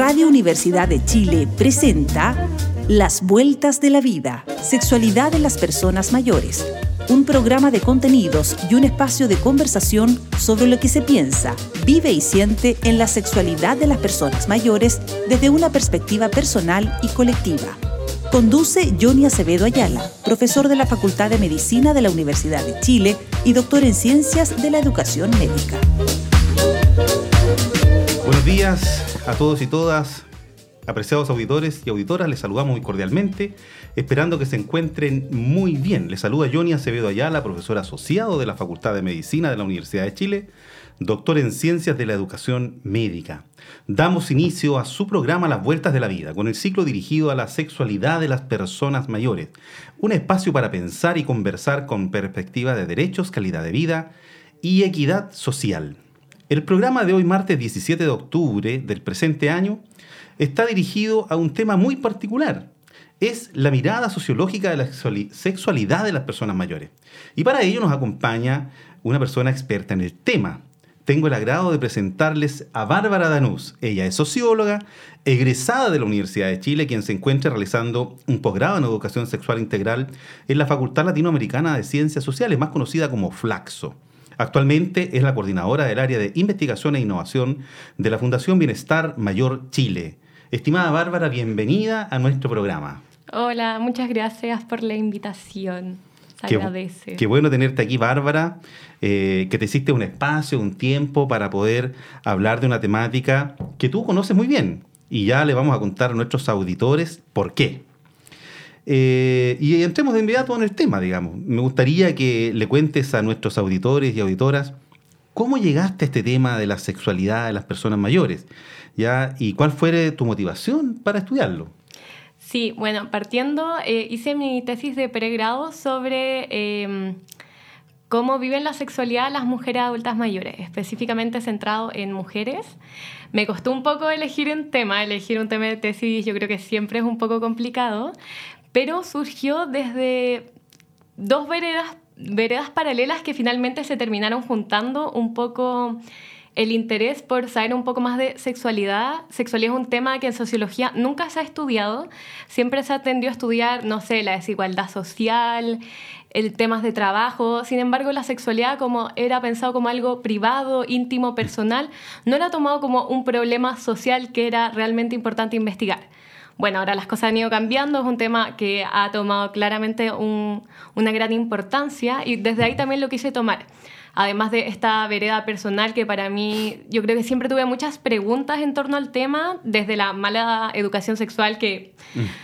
Radio Universidad de Chile presenta Las Vueltas de la Vida, Sexualidad de las Personas Mayores, un programa de contenidos y un espacio de conversación sobre lo que se piensa, vive y siente en la sexualidad de las personas mayores desde una perspectiva personal y colectiva. Conduce Johnny Acevedo Ayala, profesor de la Facultad de Medicina de la Universidad de Chile y doctor en Ciencias de la Educación Médica. Buenos días a todos y todas, apreciados auditores y auditoras, les saludamos muy cordialmente, esperando que se encuentren muy bien. Les saluda Johnny Acevedo Ayala, profesor asociado de la Facultad de Medicina de la Universidad de Chile, doctor en Ciencias de la Educación Médica. Damos inicio a su programa Las Vueltas de la Vida, con el ciclo dirigido a la sexualidad de las personas mayores, un espacio para pensar y conversar con perspectiva de derechos, calidad de vida y equidad social. El programa de hoy, martes 17 de octubre del presente año, está dirigido a un tema muy particular. Es la mirada sociológica de la sexualidad de las personas mayores. Y para ello nos acompaña una persona experta en el tema, tengo el agrado de presentarles a Bárbara Danús. Ella es socióloga, egresada de la Universidad de Chile, quien se encuentra realizando un posgrado en educación sexual integral en la Facultad Latinoamericana de Ciencias Sociales, más conocida como FLAXO. Actualmente es la coordinadora del área de investigación e innovación de la Fundación Bienestar Mayor Chile. Estimada Bárbara, bienvenida a nuestro programa. Hola, muchas gracias por la invitación. Se agradece. Qué bueno tenerte aquí, Bárbara. Eh, que te hiciste un espacio, un tiempo para poder hablar de una temática que tú conoces muy bien. Y ya le vamos a contar a nuestros auditores por qué. Eh, y entremos de inmediato en el tema, digamos. Me gustaría que le cuentes a nuestros auditores y auditoras cómo llegaste a este tema de la sexualidad de las personas mayores, ¿ya? Y cuál fue tu motivación para estudiarlo. Sí, bueno, partiendo, eh, hice mi tesis de pregrado sobre em, cómo viven la sexualidad las mujeres adultas mayores, específicamente centrado en mujeres. Me costó un poco elegir un tema, elegir un tema de tesis yo creo que siempre es un poco complicado, pero surgió desde dos veredas, veredas paralelas que finalmente se terminaron juntando un poco el interés por saber un poco más de sexualidad. Sexualidad es un tema que en sociología nunca se ha estudiado, siempre se atendió a estudiar, no sé, la desigualdad social, el temas de trabajo. Sin embargo, la sexualidad, como era pensado como algo privado, íntimo, personal, no era tomado como un problema social que era realmente importante investigar. Bueno, ahora las cosas han ido cambiando, es un tema que ha tomado claramente una gran importancia y desde ahí también lo quise tomar además de esta vereda personal que para mí, yo creo que siempre tuve muchas preguntas en torno al tema, desde la mala educación sexual que...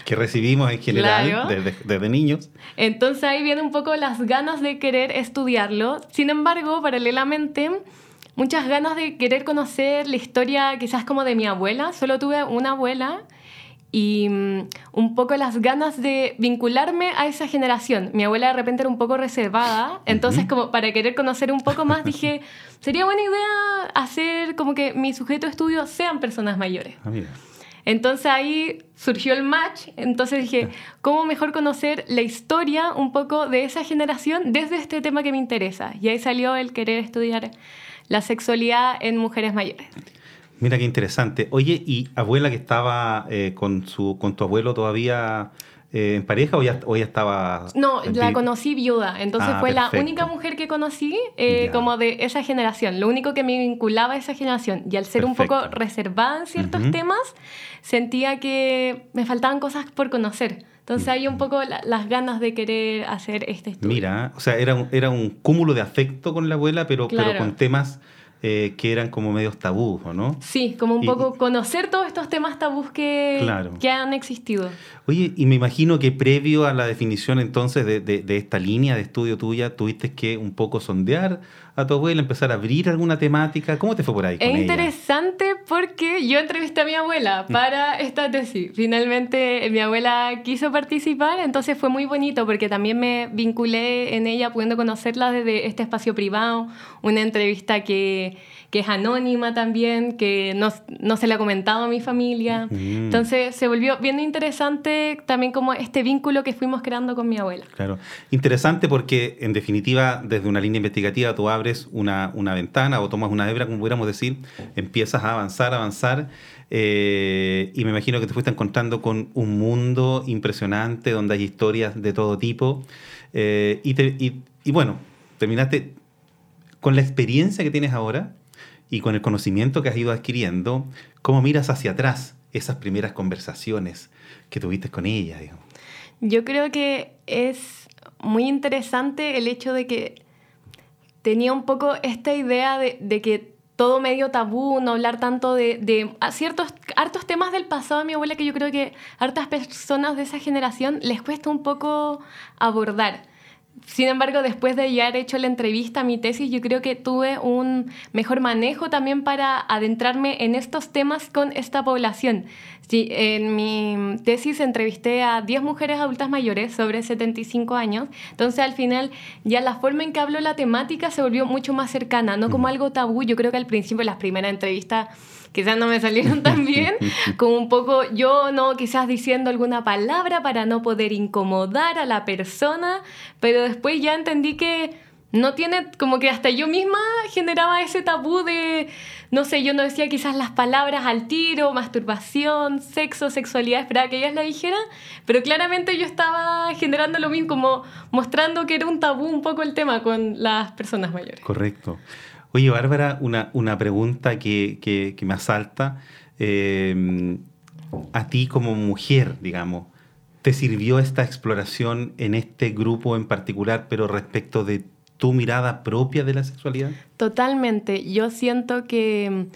Que recibimos en general desde, desde, niños. Entonces ahí viene un poco las ganas de querer estudiarlo. Sin embargo, paralelamente, muchas ganas de querer conocer la historia quizás como de mi abuela. Solo tuve una abuela y mm, un poco las ganas de vincularme a esa generación. Mi abuela de repente era un poco reservada, entonces como para querer conocer un poco más dije, sería buena idea hacer como que mi sujeto de estudio sean personas mayores. Ah, entonces ahí surgió el match, entonces dije, ¿cómo mejor conocer la historia un poco de esa generación desde este tema que me interesa? Y ahí salió el querer estudiar la sexualidad en mujeres mayores. Mira qué interesante. Oye, ¿y abuela que estaba eh, con, su, con tu abuelo todavía eh, en pareja o ya, o ya estaba...? No, la conocí viuda, entonces ah, fue la única mujer que conocí eh, como de esa generación, lo único que me vinculaba a esa generación. Y al ser un poco reservada en ciertos temas, sentía que me faltaban cosas por conocer. Entonces hay un poco las ganas de querer hacer este estudio. Mira, o sea, era un, era un cúmulo de afecto con la abuela, pero, pero con temas eh, que eran como medios tabús, ¿no? Sí, como un poco conocer todos estos temas tabús que, que han existido. Oye, y me imagino que previo a la definición entonces de, de, esta línea de estudio tuya, tuviste que un poco sondear a tu abuela, empezar a abrir alguna temática. ¿Cómo te fue por ahí? es interesante porque yo entrevisté a mi abuela mm. para esta tesis. Finalmente mi abuela quiso participar, entonces fue muy bonito porque también me vinculé en ella pudiendo conocerla desde este espacio privado, una entrevista que que, es anónima también, que no, no, se le ha comentado a mi familia. Mm. Entonces se volvió bien interesante también como este vínculo que fuimos creando con mi abuela. Claro, interesante porque en definitiva desde una línea investigativa tú abres una, una ventana o tomas una hebra, como pudiéramos decir, empiezas a avanzar, avanzar Eh, y me imagino que te fuiste encontrando con un mundo impresionante donde hay historias de todo tipo. Eh, y, y bueno, terminaste con la experiencia que tienes ahora y con el conocimiento que has ido adquiriendo, ¿cómo miras hacia atrás esas primeras conversaciones que tuviste con ella? Yo creo que es muy interesante el hecho de que tenía un poco esta idea de, de que todo medio tabú, no hablar tanto de, de ciertos hartos temas del pasado de mi abuela que yo creo que hartas personas de esa generación les cuesta un poco abordar. Sin embargo, después de ya haber hecho la entrevista, mi tesis, yo creo que tuve un mejor manejo también para adentrarme en estos temas con esta población. Sí, en mi tesis entrevisté a 10 mujeres adultas mayores sobre 75 años, entonces al final ya la forma en que habló la temática se volvió mucho más cercana, no como algo tabú. Yo creo que al principio, las primeras entrevistas quizás no me salieron tan bien, como un poco yo no quizás diciendo alguna palabra para no poder incomodar a la persona, pero después ya entendí que no tiene, como que hasta yo misma generaba ese tabú de, no sé, yo no decía quizás las palabras al tiro, masturbación, sexo, sexualidad, esperaba que ellas la dijeran, pero claramente yo estaba generando lo mismo, como mostrando que era un tabú un poco el tema con las personas mayores. Correcto. Oye, Bárbara, una, una pregunta que, que, me asalta. Eh, a ti como mujer, digamos, ¿te sirvió esta exploración en este grupo en particular, pero respecto de tu mirada propia de la sexualidad? Totalmente. Yo siento que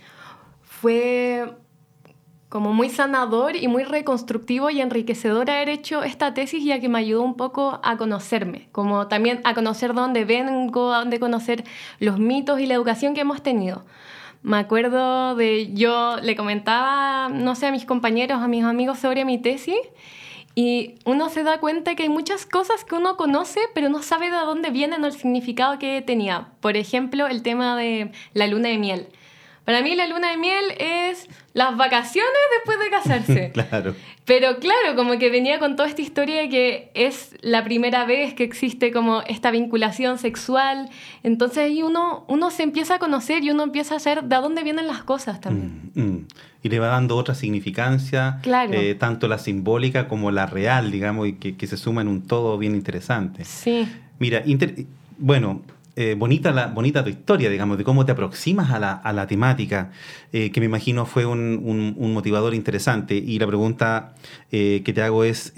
fue como muy sanador y muy reconstructivo y enriquecedor haber hecho esta tesis ya que me ayudó un poco a conocerme, como también a conocer dónde vengo, a dónde conocer los mitos y la educación que hemos tenido. Me acuerdo de, yo le comentaba, no sé, a mis compañeros, a mis amigos sobre mi tesis y uno se da cuenta que hay muchas cosas que uno conoce, pero no sabe de dónde vienen o el significado que tenía. Por ejemplo, el tema de la luna de miel. Para mí la luna de miel es las vacaciones después de casarse. claro. Pero claro, como que venía con toda esta historia de que es la primera vez que existe como esta vinculación sexual. Entonces ahí uno, uno se empieza a conocer y uno empieza a saber de dónde vienen las cosas también. Mm, mm. Y le va dando otra significancia, claro. Eh, tanto la simbólica como la real, digamos, y que, que, se suma en un todo bien interesante. Sí. Mira, bueno, eh, bonita, la, bonita tu historia, digamos, de cómo te aproximas a la, a la temática, eh, que me imagino fue un, un, motivador interesante. Y la pregunta eh, que te hago es,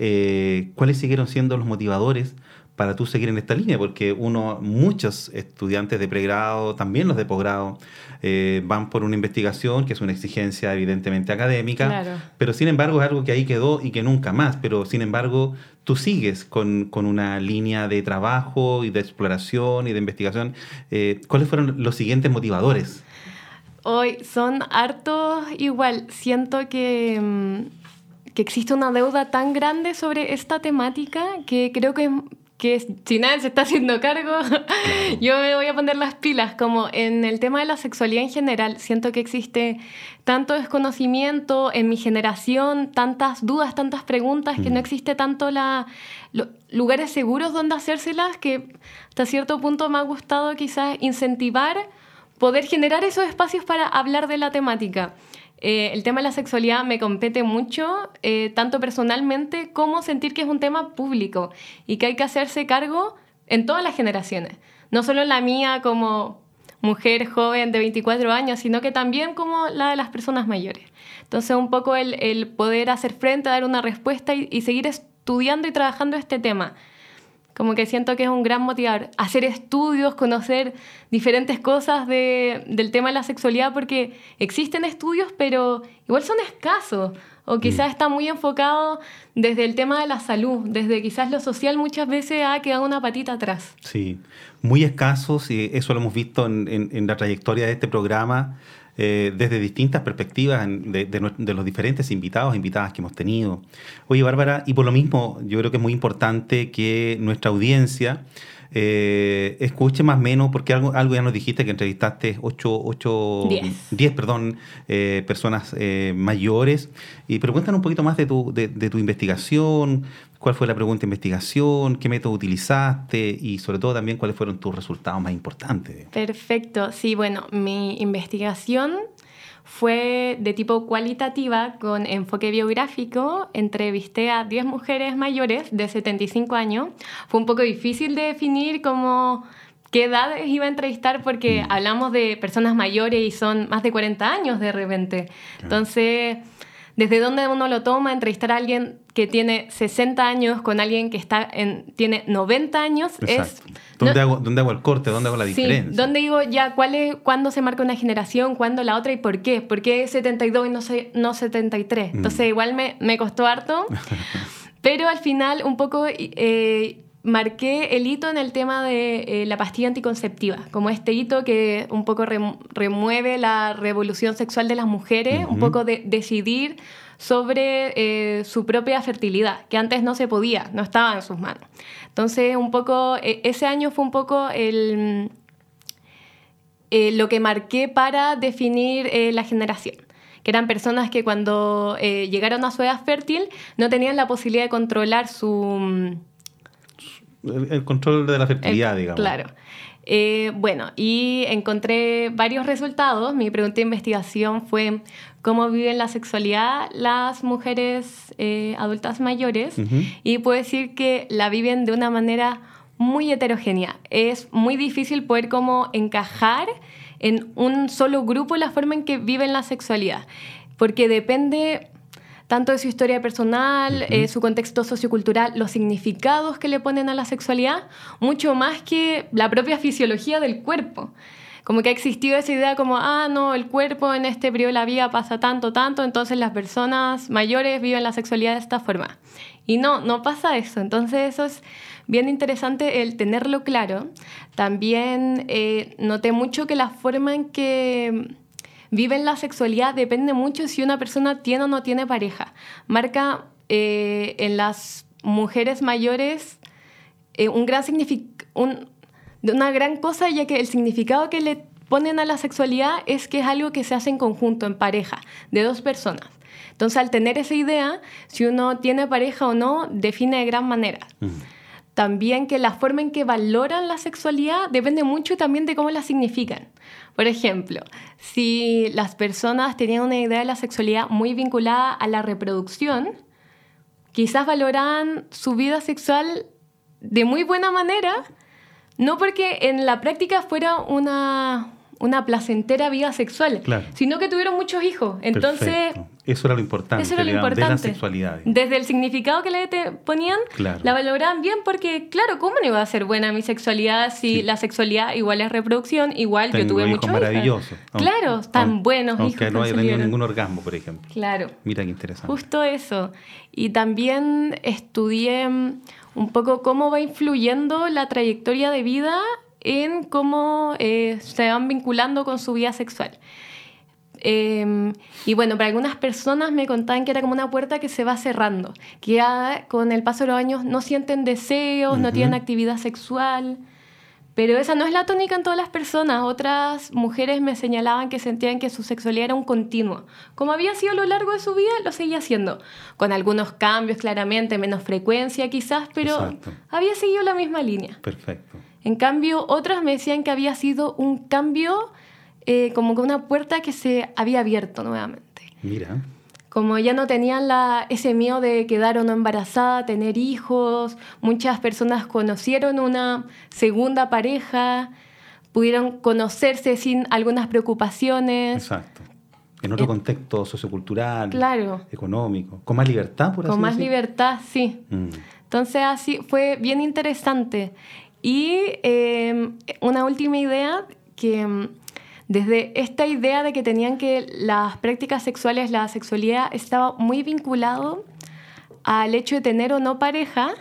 ¿cuáles siguieron siendo los motivadores para tú seguir en esta línea? Porque uno, muchos estudiantes de pregrado, también los de posgrado, eh, van por una investigación que es una exigencia evidentemente académica, pero sin embargo es algo que ahí quedó y que nunca más, pero sin embargo tú sigues con, con una línea de trabajo y de exploración y de investigación. Eh, ¿Cuáles fueron los siguientes motivadores? Hoy son hartos igual, siento que... Mm, que existe una deuda tan grande sobre esta temática que creo que que si nadie se está haciendo cargo, yo me voy a poner las pilas, como en el tema de la sexualidad en general, siento que existe tanto desconocimiento en mi generación, tantas dudas, tantas preguntas, que no existe tanto la, lugares seguros donde hacérselas, que hasta cierto punto me ha gustado quizás incentivar poder generar esos espacios para hablar de la temática. Eh, el tema de la sexualidad me compete mucho, eh, tanto personalmente como sentir que es un tema público y que hay que hacerse cargo en todas las generaciones, no solo la mía como mujer joven de 24 años, sino que también como la de las personas mayores. Entonces, un poco el, poder hacer frente, dar una respuesta y, y seguir estudiando y trabajando este tema como que siento que es un gran motivador. Hacer estudios, conocer diferentes cosas de, del tema de la sexualidad, porque existen estudios, pero igual son escasos. O quizás mm. está muy enfocado desde el tema de la salud, desde quizás lo social muchas veces ha quedado una patita atrás. Sí, muy escasos, y eso lo hemos visto en, en la trayectoria de este programa. Eh, desde distintas perspectivas de, los diferentes invitados invitadas que hemos tenido. Oye, Bárbara, y por lo mismo, yo creo que es muy importante que nuestra audiencia eh, escuche más o menos, porque algo, algo ya nos dijiste que entrevistaste 8, 10 perdón, eh, personas mayores, y, pero cuéntanos un poquito más de tu, de, de tu investigación, cuál fue la pregunta de investigación, qué método utilizaste y sobre todo también cuáles fueron tus resultados más importantes. Perfecto, sí, bueno, mi investigación fue de tipo cualitativa con enfoque biográfico. Entrevisté a 10 mujeres mayores de 75 años. Fue un poco difícil de definir como qué edades iba a entrevistar porque mm. hablamos de personas mayores y son más de 40 años de repente. Entonces desde dónde uno lo toma, entrevistar a alguien que tiene 60 años con alguien que está en, tiene 90 años es... ¿Dónde, hago, ¿Dónde hago el corte? ¿Dónde hago la diferencia? Sí, ¿dónde digo ya cuál es, cuándo se marca una generación, cuándo la otra y por qué? ¿Por qué 72 y no, no 73? Mm. Entonces igual me, me costó harto, pero al final un poco... Eh, marqué el hito en el tema de eh, la pastilla anticonceptiva, como este hito que un poco remueve la revolución sexual de las mujeres, un poco de decidir sobre eh, su propia fertilidad, que antes no se podía, no estaba en sus manos. Entonces, un poco, e, ese año fue un poco el, eh, lo que marqué para definir la generación que eran personas que cuando llegaron a su edad fértil no tenían la posibilidad de controlar su el, control de la fertilidad, digamos. Claro. Eh, bueno, y encontré varios resultados. Mi pregunta de investigación fue cómo viven la sexualidad las mujeres eh, adultas mayores y puedo decir que la viven de una manera muy heterogénea. Es muy difícil poder como encajar en un solo grupo la forma en que viven la sexualidad, porque depende tanto de su historia personal, eh, su contexto sociocultural, los significados que le ponen a la sexualidad, mucho más que la propia fisiología del cuerpo. Como que ha existido esa idea como, ah, no, el cuerpo en este periodo de la vida pasa tanto, tanto, entonces las personas mayores viven la sexualidad de esta forma. Y no, no pasa eso. Entonces eso es bien interesante el tenerlo claro. También eh, noté mucho que la forma en que viven la sexualidad depende mucho si una persona tiene o no tiene pareja. Marca eh, en las mujeres mayores eh, una gran cosa, ya que el significado que le ponen a la sexualidad es que es algo que se hace en conjunto, en pareja, de dos personas. Entonces, al tener esa idea, si uno tiene pareja o no, define de gran manera. También que la forma en que valoran la sexualidad depende mucho también de cómo la significan. Por ejemplo, si las personas tenían una idea de la sexualidad muy vinculada a la reproducción, quizás valoran su vida sexual de muy buena manera, no porque en la práctica fuera una, una placentera vida sexual, sino que tuvieron muchos hijos. Entonces, eso era lo importante, eso era lo importante. de la sexualidad. Desde el significado que le ponían, la valoraban bien porque, claro, ¿cómo no iba a ser buena mi sexualidad si la sexualidad igual es reproducción, igual yo tuve muchos hijos? maravillosos. Claro, tan buenos aunque no haya tenido ningún orgasmo, por ejemplo. Claro. Mira qué interesante. Justo eso. Y también estudié un poco cómo va influyendo la trayectoria de vida en cómo eh, se van vinculando con su vida sexual. Em, y bueno, para algunas personas me contaban que era como una puerta que se va cerrando, que ya con el paso de los años no sienten deseos, no tienen actividad sexual. Pero esa no es la tónica en todas las personas. Otras mujeres me señalaban que sentían que su sexualidad era un continuo. Como había sido a lo largo de su vida, lo seguía haciendo. Con algunos cambios, claramente, menos frecuencia quizás, pero había seguido la misma línea. Perfecto. En cambio, otras me decían que había sido un cambio eh, como que una puerta que se había abierto nuevamente. Mira. Como ya no tenían la, ese miedo de quedar o no embarazada, tener hijos, muchas personas conocieron una segunda pareja, pudieron conocerse sin algunas preocupaciones. Exacto. En otro eh, contexto sociocultural, claro. económico, con más libertad, por así Con más libertad, sí. Mm. Entonces así fue bien interesante. Y em, una última idea que em, desde esta idea de que tenían que las prácticas sexuales, la sexualidad estaba muy vinculado al hecho de tener o no pareja,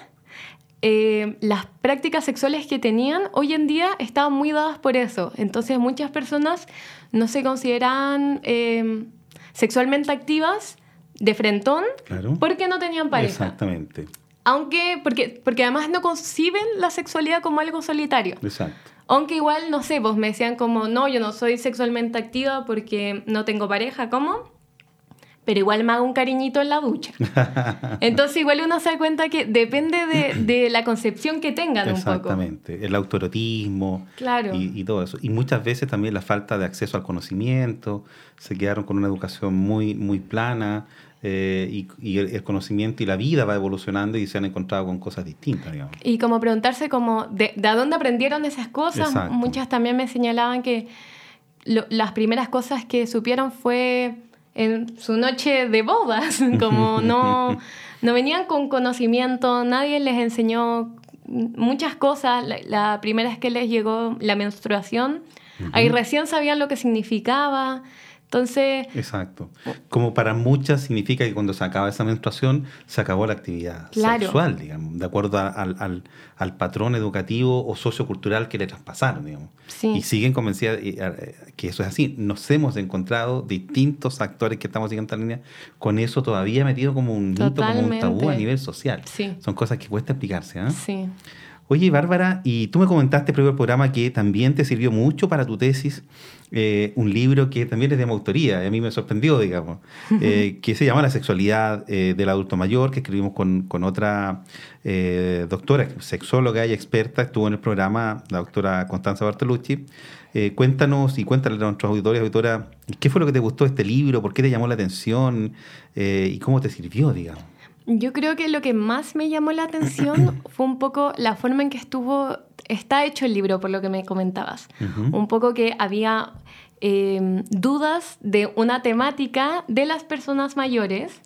em, las prácticas sexuales que tenían hoy en día estaban muy dadas por eso. Entonces muchas personas no se consideran sexualmente activas de frentón porque no tenían pareja. Exactamente. Aunque, porque, porque además no conciben la sexualidad como algo solitario. Exacto. Aunque igual, no sé, vos me decían como, no, yo no soy sexualmente activa porque no tengo pareja, ¿cómo? Pero igual me hago un cariñito en la ducha. Entonces igual uno se da cuenta que depende de, la concepción que tengan un poco. Exactamente, el autorotismo claro. y, todo eso. Y muchas veces también la falta de acceso al conocimiento, se quedaron con una educación muy, muy plana. Eh, y, el conocimiento y la vida va evolucionando y se han encontrado con cosas distintas, digamos. Y como preguntarse como de, de dónde aprendieron esas cosas. Muchas también me señalaban que las primeras cosas que supieron fue en su noche de bodas, como no, no venían con conocimiento, nadie les enseñó muchas cosas. La, primera vez que les llegó la menstruación, ahí recién sabían lo que significaba. Entonces... Exacto. Como para muchas significa que cuando se acaba esa menstruación, se acabó la actividad sexual, digamos, de acuerdo al, al, patrón educativo o sociocultural que le traspasaron, digamos. Y siguen convencidas eh, que eso es así. Nos hemos encontrado distintos actores que estamos siguiendo esta línea con eso todavía metido como un mito, como un tabú a nivel social. Son cosas que cuesta explicarse, ¿ah? Sí. Oye, Bárbara, y tú me comentaste en el programa que también te sirvió mucho para tu tesis eh, un libro que también es de mi autoría, y a mí me sorprendió, digamos, eh, que se llama La sexualidad eh, del adulto mayor, que escribimos con, con otra doctora, sexóloga y experta, estuvo en el programa, la doctora Constanza Bartolucci. cuéntanos y cuéntale a nuestros auditores y auditoras qué fue lo que te gustó de este libro, por qué te llamó la atención y cómo te sirvió, digamos. Yo creo que lo que más me llamó la atención fue un poco la forma en que estuvo, está hecho el libro, por lo que me comentabas. Un poco que había em, dudas de una temática de las personas mayores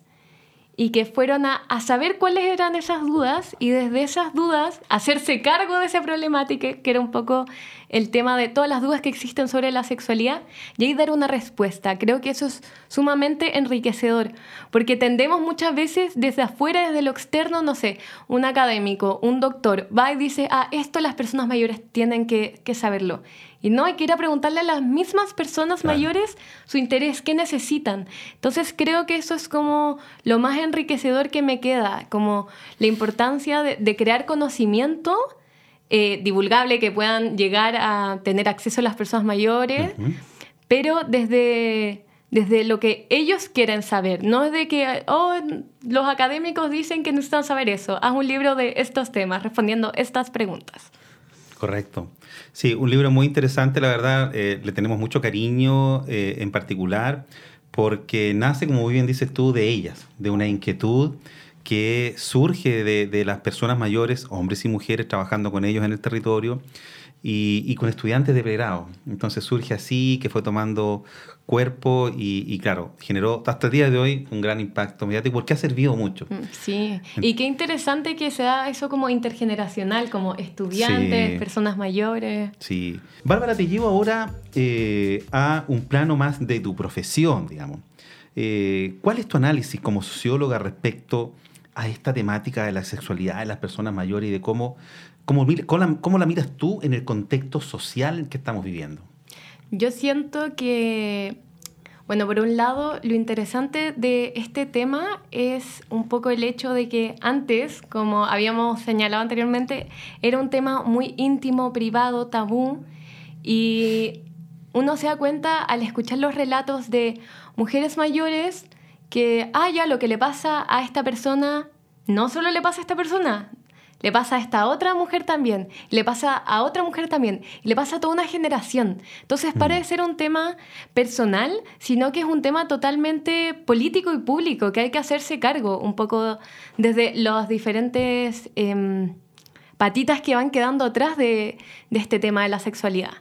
y que fueron a, a, saber cuáles eran esas dudas y desde esas dudas hacerse cargo de esa problemática, que era un poco el tema de todas las dudas que existen sobre la sexualidad, y ahí dar una respuesta. Creo que eso es sumamente enriquecedor, porque tendemos muchas veces desde afuera, desde lo externo, no sé, un académico, un doctor, va y dice, ah, esto las personas mayores tienen que, que saberlo. Y no, hay que ir a preguntarle a las mismas personas mayores su interés, qué necesitan. Entonces creo que eso es como lo más enriquecedor que me queda, como la importancia de, crear conocimiento eh, divulgable que puedan llegar a tener acceso a las personas mayores, pero desde desde lo que ellos quieren saber, no es de que oh, los académicos dicen que necesitan saber eso, haz un libro de estos temas respondiendo estas preguntas. Correcto. Sí, un libro muy interesante, la verdad, eh, le tenemos mucho cariño eh, en particular, porque nace, como muy bien dices tú, de ellas, de una inquietud que surge de, de las personas mayores, hombres y mujeres, trabajando con ellos en el territorio y, con estudiantes de pregrado. Entonces surge así, que fue tomando cuerpo y, claro, generó hasta el día de hoy un gran impacto mediático porque ha servido mucho. Mm, sí, y qué interesante que sea eso como intergeneracional, como estudiantes, personas mayores. Sí. Bárbara, te llevo ahora eh, a un plano más de tu profesión, digamos. Eh, ¿Cuál es tu análisis como socióloga respecto a esta temática de la sexualidad de las personas mayores y de cómo ¿Cómo, la miras tú en el contexto social que estamos viviendo? Yo siento que, bueno, por un lado, lo interesante de este tema es un poco el hecho de que antes, como habíamos señalado anteriormente, era un tema muy íntimo, privado, tabú, y uno se da cuenta al escuchar los relatos de mujeres mayores que, ah, ya, lo que le pasa a esta persona, no solo le pasa a esta persona, le pasa a esta otra mujer también, le pasa a otra mujer también, y le pasa a toda una generación. Entonces, para de mm. ser un tema personal, sino que es un tema totalmente político y público, que hay que hacerse cargo un poco desde los diferentes em, patitas que van quedando atrás de, este tema de la sexualidad.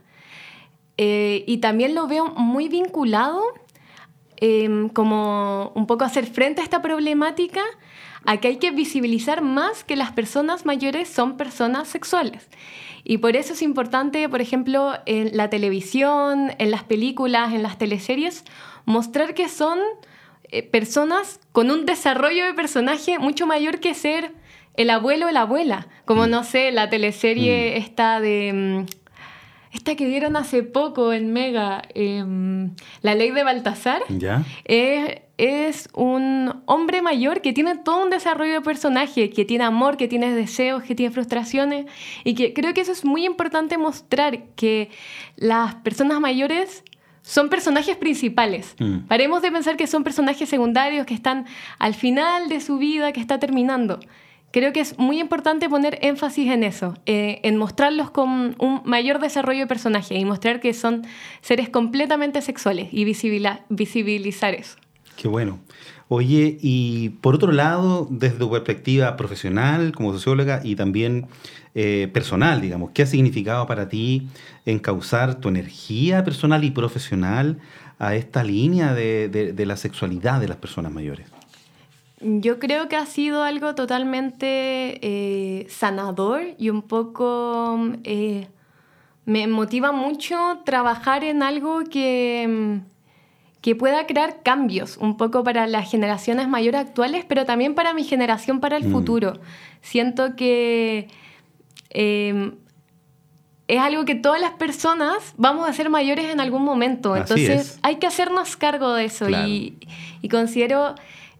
Eh, y también lo veo muy vinculado, em, como un poco hacer frente a esta problemática Aquí hay que visibilizar más que las personas mayores son personas sexuales. Y por eso es importante, por ejemplo, en la televisión, en las películas, en las teleseries, mostrar que son eh, personas con un desarrollo de personaje mucho mayor que ser el abuelo o la abuela. Como, mm. no sé, la teleserie mm. esta de... Mm, esta que dieron hace poco en Mega, em, La Ley de Baltasar, ¿Ya? es un hombre mayor que tiene todo un desarrollo de personaje, que tiene amor, que tiene deseos, que tiene frustraciones, y que creo que eso es muy importante mostrar, que las personas mayores son personajes principales. Mm. Paremos de pensar que son personajes secundarios que están al final de su vida, que está terminando. Creo que es muy importante poner énfasis en eso, eh, en mostrarlos con un mayor desarrollo de personaje y mostrar que son seres completamente sexuales y visibilizar eso. Qué bueno. Oye, y por otro lado, desde tu perspectiva profesional como socióloga y también eh, personal, digamos, ¿qué ha significado para ti encauzar tu energía personal y profesional a esta línea de la sexualidad de las personas mayores? Yo creo que ha sido algo totalmente eh, sanador y un poco... Eh, me motiva mucho trabajar en algo que, que pueda crear cambios, un poco para las generaciones mayores actuales, pero también para mi generación, para el mm. futuro. Siento que em, es algo que todas las personas vamos a ser mayores en algún momento. Entonces hay que hacernos cargo de eso y, y considero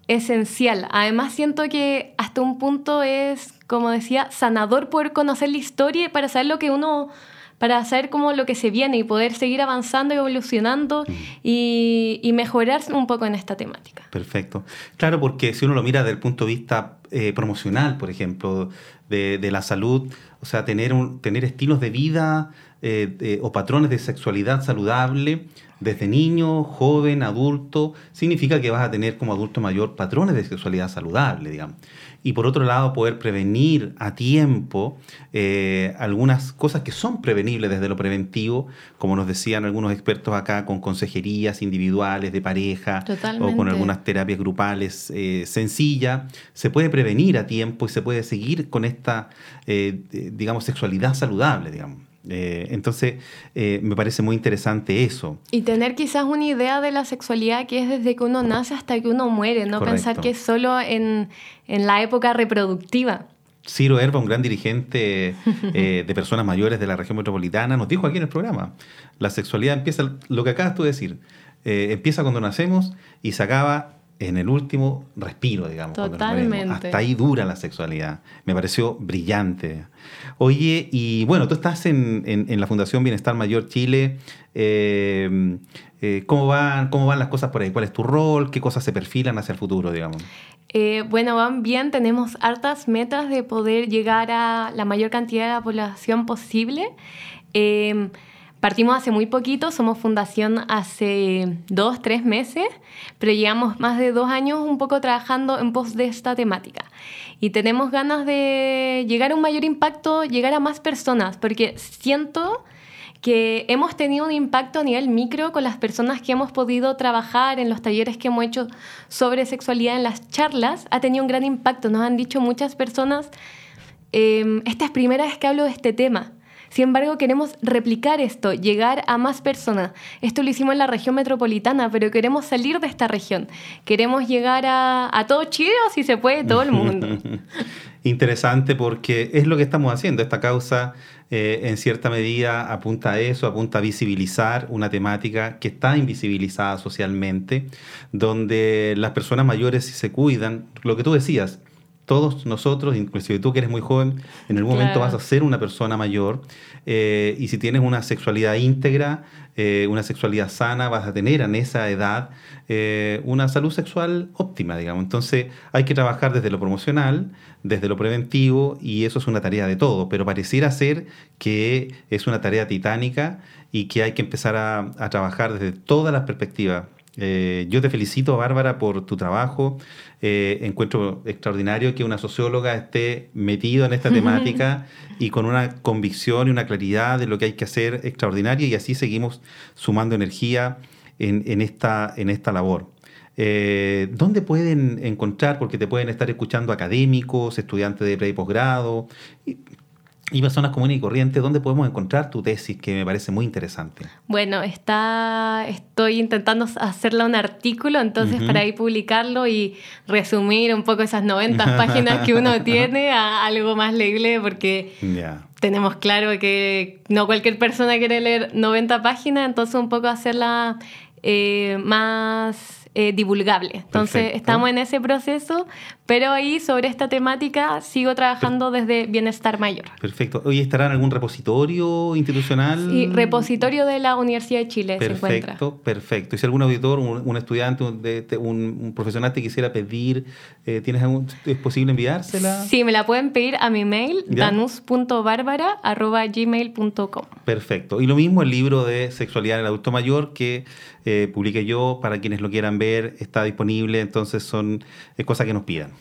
esencial. Además siento que hasta un punto es, como decía, sanador poder conocer la historia para saber lo que uno para saber cómo lo que se viene y poder seguir avanzando y evolucionando mm. y, y, mejorar un poco en esta temática. Perfecto. Claro, porque si uno lo mira desde el punto de vista eh, promocional, por ejemplo, de, de, la salud, o sea, tener, un, tener estilos de vida eh, o patrones de sexualidad saludable, desde niño, joven, adulto, significa que vas a tener como adulto mayor patrones de sexualidad saludable, digamos. Y por otro lado, poder prevenir a tiempo eh, algunas cosas que son prevenibles desde lo preventivo, como nos decían algunos expertos acá, con consejerías individuales de pareja o con algunas terapias grupales eh, sencillas, se puede prevenir a tiempo y se puede seguir con esta, eh, digamos, sexualidad saludable, digamos. Eh, entonces, eh, me parece muy interesante eso. Y tener quizás una idea de la sexualidad que es desde que uno nace hasta que uno muere, no pensar que es solo en, en, la época reproductiva. Ciro Herba, un gran dirigente eh, de personas mayores de la región metropolitana, nos dijo aquí en el programa, la sexualidad empieza, lo que acabas tú de decir, empieza cuando nacemos y se acaba en el último respiro, digamos. Totalmente. Hasta ahí dura la sexualidad. Me pareció brillante. Oye, y bueno, tú estás en, en, la Fundación Bienestar Mayor Chile. Eh, eh, ¿cómo, van, ¿Cómo van las cosas por ahí? ¿Cuál es tu rol? ¿Qué cosas se perfilan hacia el futuro, digamos? Eh, bueno, van bien. Tenemos hartas metas de poder llegar a la mayor cantidad de la población posible. Partimos hace muy poquito, somos fundación hace dos, tres meses, pero llevamos más de dos años un poco trabajando en pos de esta temática. Y tenemos ganas de llegar a un mayor impacto, llegar a más personas, porque siento que hemos tenido un impacto a nivel micro con las personas que hemos podido trabajar en los talleres que hemos hecho sobre sexualidad en las charlas, ha tenido un gran impacto. Nos han dicho muchas personas, em, esta es primera vez que hablo de este tema. Sin embargo, queremos replicar esto, llegar a más personas. Esto lo hicimos en la región metropolitana, pero queremos salir de esta región. Queremos llegar a, todo Chile si se puede, todo el mundo. Interesante porque es lo que estamos haciendo. Esta causa eh, en cierta medida apunta a eso, apunta a visibilizar una temática que está invisibilizada socialmente, donde las personas mayores se cuidan, lo que tú decías, todos nosotros, inclusive tú que eres muy joven, en el momento vas a ser una persona mayor eh, y si tienes una sexualidad íntegra, eh, una sexualidad sana, vas a tener en esa edad eh, una salud sexual óptima, digamos. Entonces hay que trabajar desde lo promocional, desde lo preventivo y eso es una tarea de todo, pero pareciera ser que es una tarea titánica y que hay que empezar a, a trabajar desde todas las perspectivas eh, yo te felicito, Bárbara, por tu trabajo. Eh, encuentro extraordinario que una socióloga esté metida en esta temática y con una convicción y una claridad de lo que hay que hacer extraordinaria y así seguimos sumando energía en, esta, en esta labor. Eh, ¿Dónde pueden encontrar? Porque te pueden estar escuchando académicos, estudiantes de pre y posgrado y personas comunes y corrientes, ¿dónde podemos encontrar tu tesis que me parece muy interesante? Bueno, está, estoy intentando hacerla un artículo, entonces para ahí publicarlo y resumir un poco esas 90 páginas que uno tiene a algo más leíble, porque tenemos claro que no cualquier persona quiere leer 90 páginas, entonces un poco hacerla eh, más eh, divulgable. Entonces, estamos en ese proceso, pero ahí sobre esta temática sigo trabajando desde Bienestar Mayor. Perfecto. ¿Hoy estará en algún repositorio institucional? Sí, repositorio de la Universidad de Chile perfecto, se encuentra. Perfecto, perfecto. ¿Y si algún auditor, un, estudiante, un, profesional te quisiera pedir, eh, ¿tienes ¿es posible enviársela? Sí, me la pueden pedir a mi mail, danus.barbara.gmail.com. Perfecto. Y lo mismo el libro de Sexualidad en el Adulto Mayor que eh, publiqué yo, para quienes lo quieran ver, está disponible, entonces son cosas que nos pidan.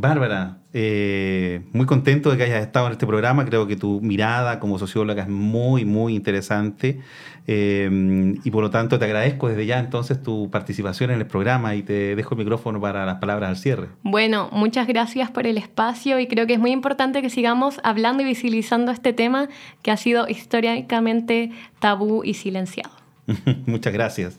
Bárbara, eh, muy contento de que hayas estado en este programa. Creo que tu mirada como socióloga es muy, muy interesante. Eh, y por lo tanto te agradezco desde ya entonces tu participación en el programa y te dejo el micrófono para las palabras al cierre. Bueno, muchas gracias por el espacio y creo que es muy importante que sigamos hablando y visibilizando este tema que ha sido históricamente tabú y silenciado. Muchas gracias.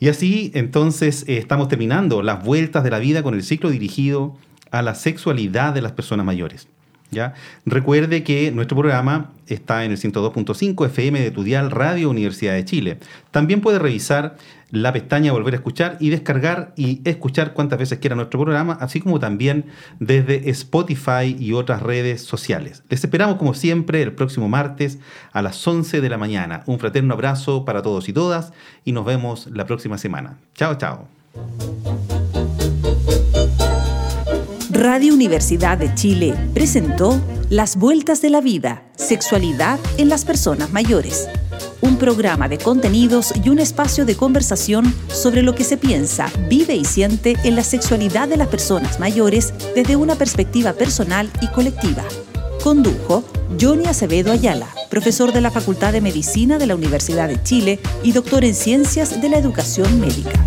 Y así entonces eh, estamos terminando las vueltas de la vida con el ciclo dirigido a la sexualidad de las personas mayores. ¿ya? Recuerde que nuestro programa está en el 102.5 FM de Tudial Radio Universidad de Chile. También puede revisar la pestaña Volver a escuchar y descargar y escuchar cuantas veces quiera nuestro programa, así como también desde Spotify y otras redes sociales. Les esperamos como siempre el próximo martes a las 11 de la mañana. Un fraterno abrazo para todos y todas y nos vemos la próxima semana. Chao, chao. Radio Universidad de Chile presentó Las Vueltas de la Vida, Sexualidad en las Personas Mayores un programa de contenidos y un espacio de conversación sobre lo que se piensa, vive y siente en la sexualidad de las personas mayores desde una perspectiva personal y colectiva. Condujo Johnny Acevedo Ayala, profesor de la Facultad de Medicina de la Universidad de Chile y doctor en Ciencias de la Educación Médica.